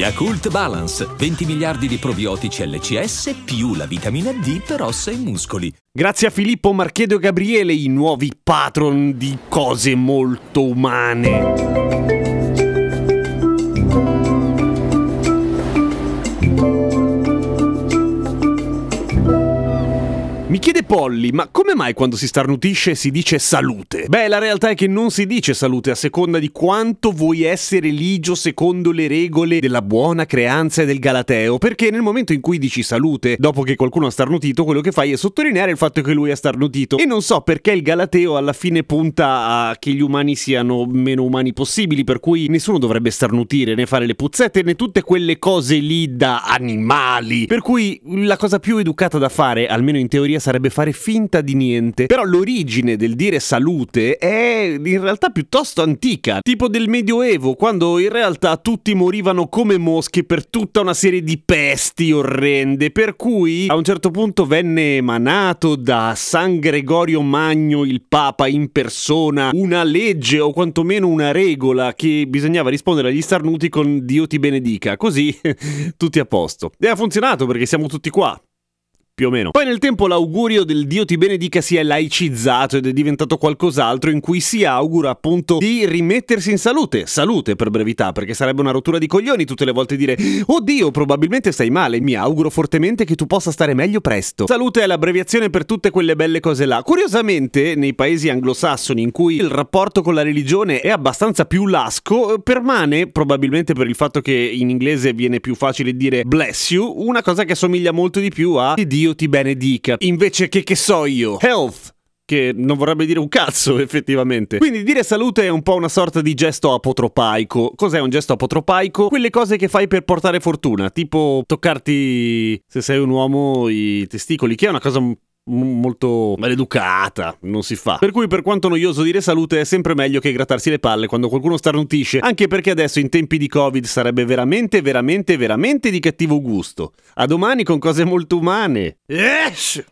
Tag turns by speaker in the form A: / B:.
A: Yakult Balance, 20 miliardi di probiotici LCS più la vitamina D per ossa e muscoli.
B: Grazie a Filippo Marchedo e Gabriele, i nuovi patron di cose molto umane. Polly, ma come mai quando si starnutisce si dice salute? Beh, la realtà è che non si dice salute a seconda di quanto vuoi essere ligio secondo le regole della buona creanza e del galateo, perché nel momento in cui dici salute, dopo che qualcuno ha starnutito, quello che fai è sottolineare il fatto che lui ha starnutito. E non so perché il galateo alla fine punta a che gli umani siano meno umani possibili, per cui nessuno dovrebbe starnutire, né fare le puzzette, né tutte quelle cose lì da animali. Per cui la cosa più educata da fare, almeno in teoria, sarebbe fare finta di niente. Però l'origine del dire salute è in realtà piuttosto antica, tipo del Medioevo, quando in realtà tutti morivano come mosche per tutta una serie di pesti orrende, per cui a un certo punto venne emanato da San Gregorio Magno, il Papa in persona, una legge o quantomeno una regola che bisognava rispondere agli starnuti con Dio ti benedica, così tutti a posto. E ha funzionato perché siamo tutti qua più o meno. Poi nel tempo l'augurio del Dio ti benedica si è laicizzato ed è diventato qualcos'altro in cui si augura appunto di rimettersi in salute, salute per brevità, perché sarebbe una rottura di coglioni tutte le volte dire "Oddio, probabilmente stai male, mi auguro fortemente che tu possa stare meglio presto". Salute è l'abbreviazione per tutte quelle belle cose là. Curiosamente, nei paesi anglosassoni in cui il rapporto con la religione è abbastanza più lasco, permane, probabilmente per il fatto che in inglese viene più facile dire bless you, una cosa che assomiglia molto di più a Dio Dio ti benedica, invece che che so io, health che non vorrebbe dire un cazzo effettivamente. Quindi dire salute è un po' una sorta di gesto apotropaico. Cos'è un gesto apotropaico? Quelle cose che fai per portare fortuna, tipo toccarti, se sei un uomo, i testicoli, che è una cosa molto maleducata, non si fa. Per cui per quanto noioso dire salute è sempre meglio che grattarsi le palle quando qualcuno starnutisce, anche perché adesso in tempi di Covid sarebbe veramente veramente veramente di cattivo gusto. A domani con cose molto umane. Esh!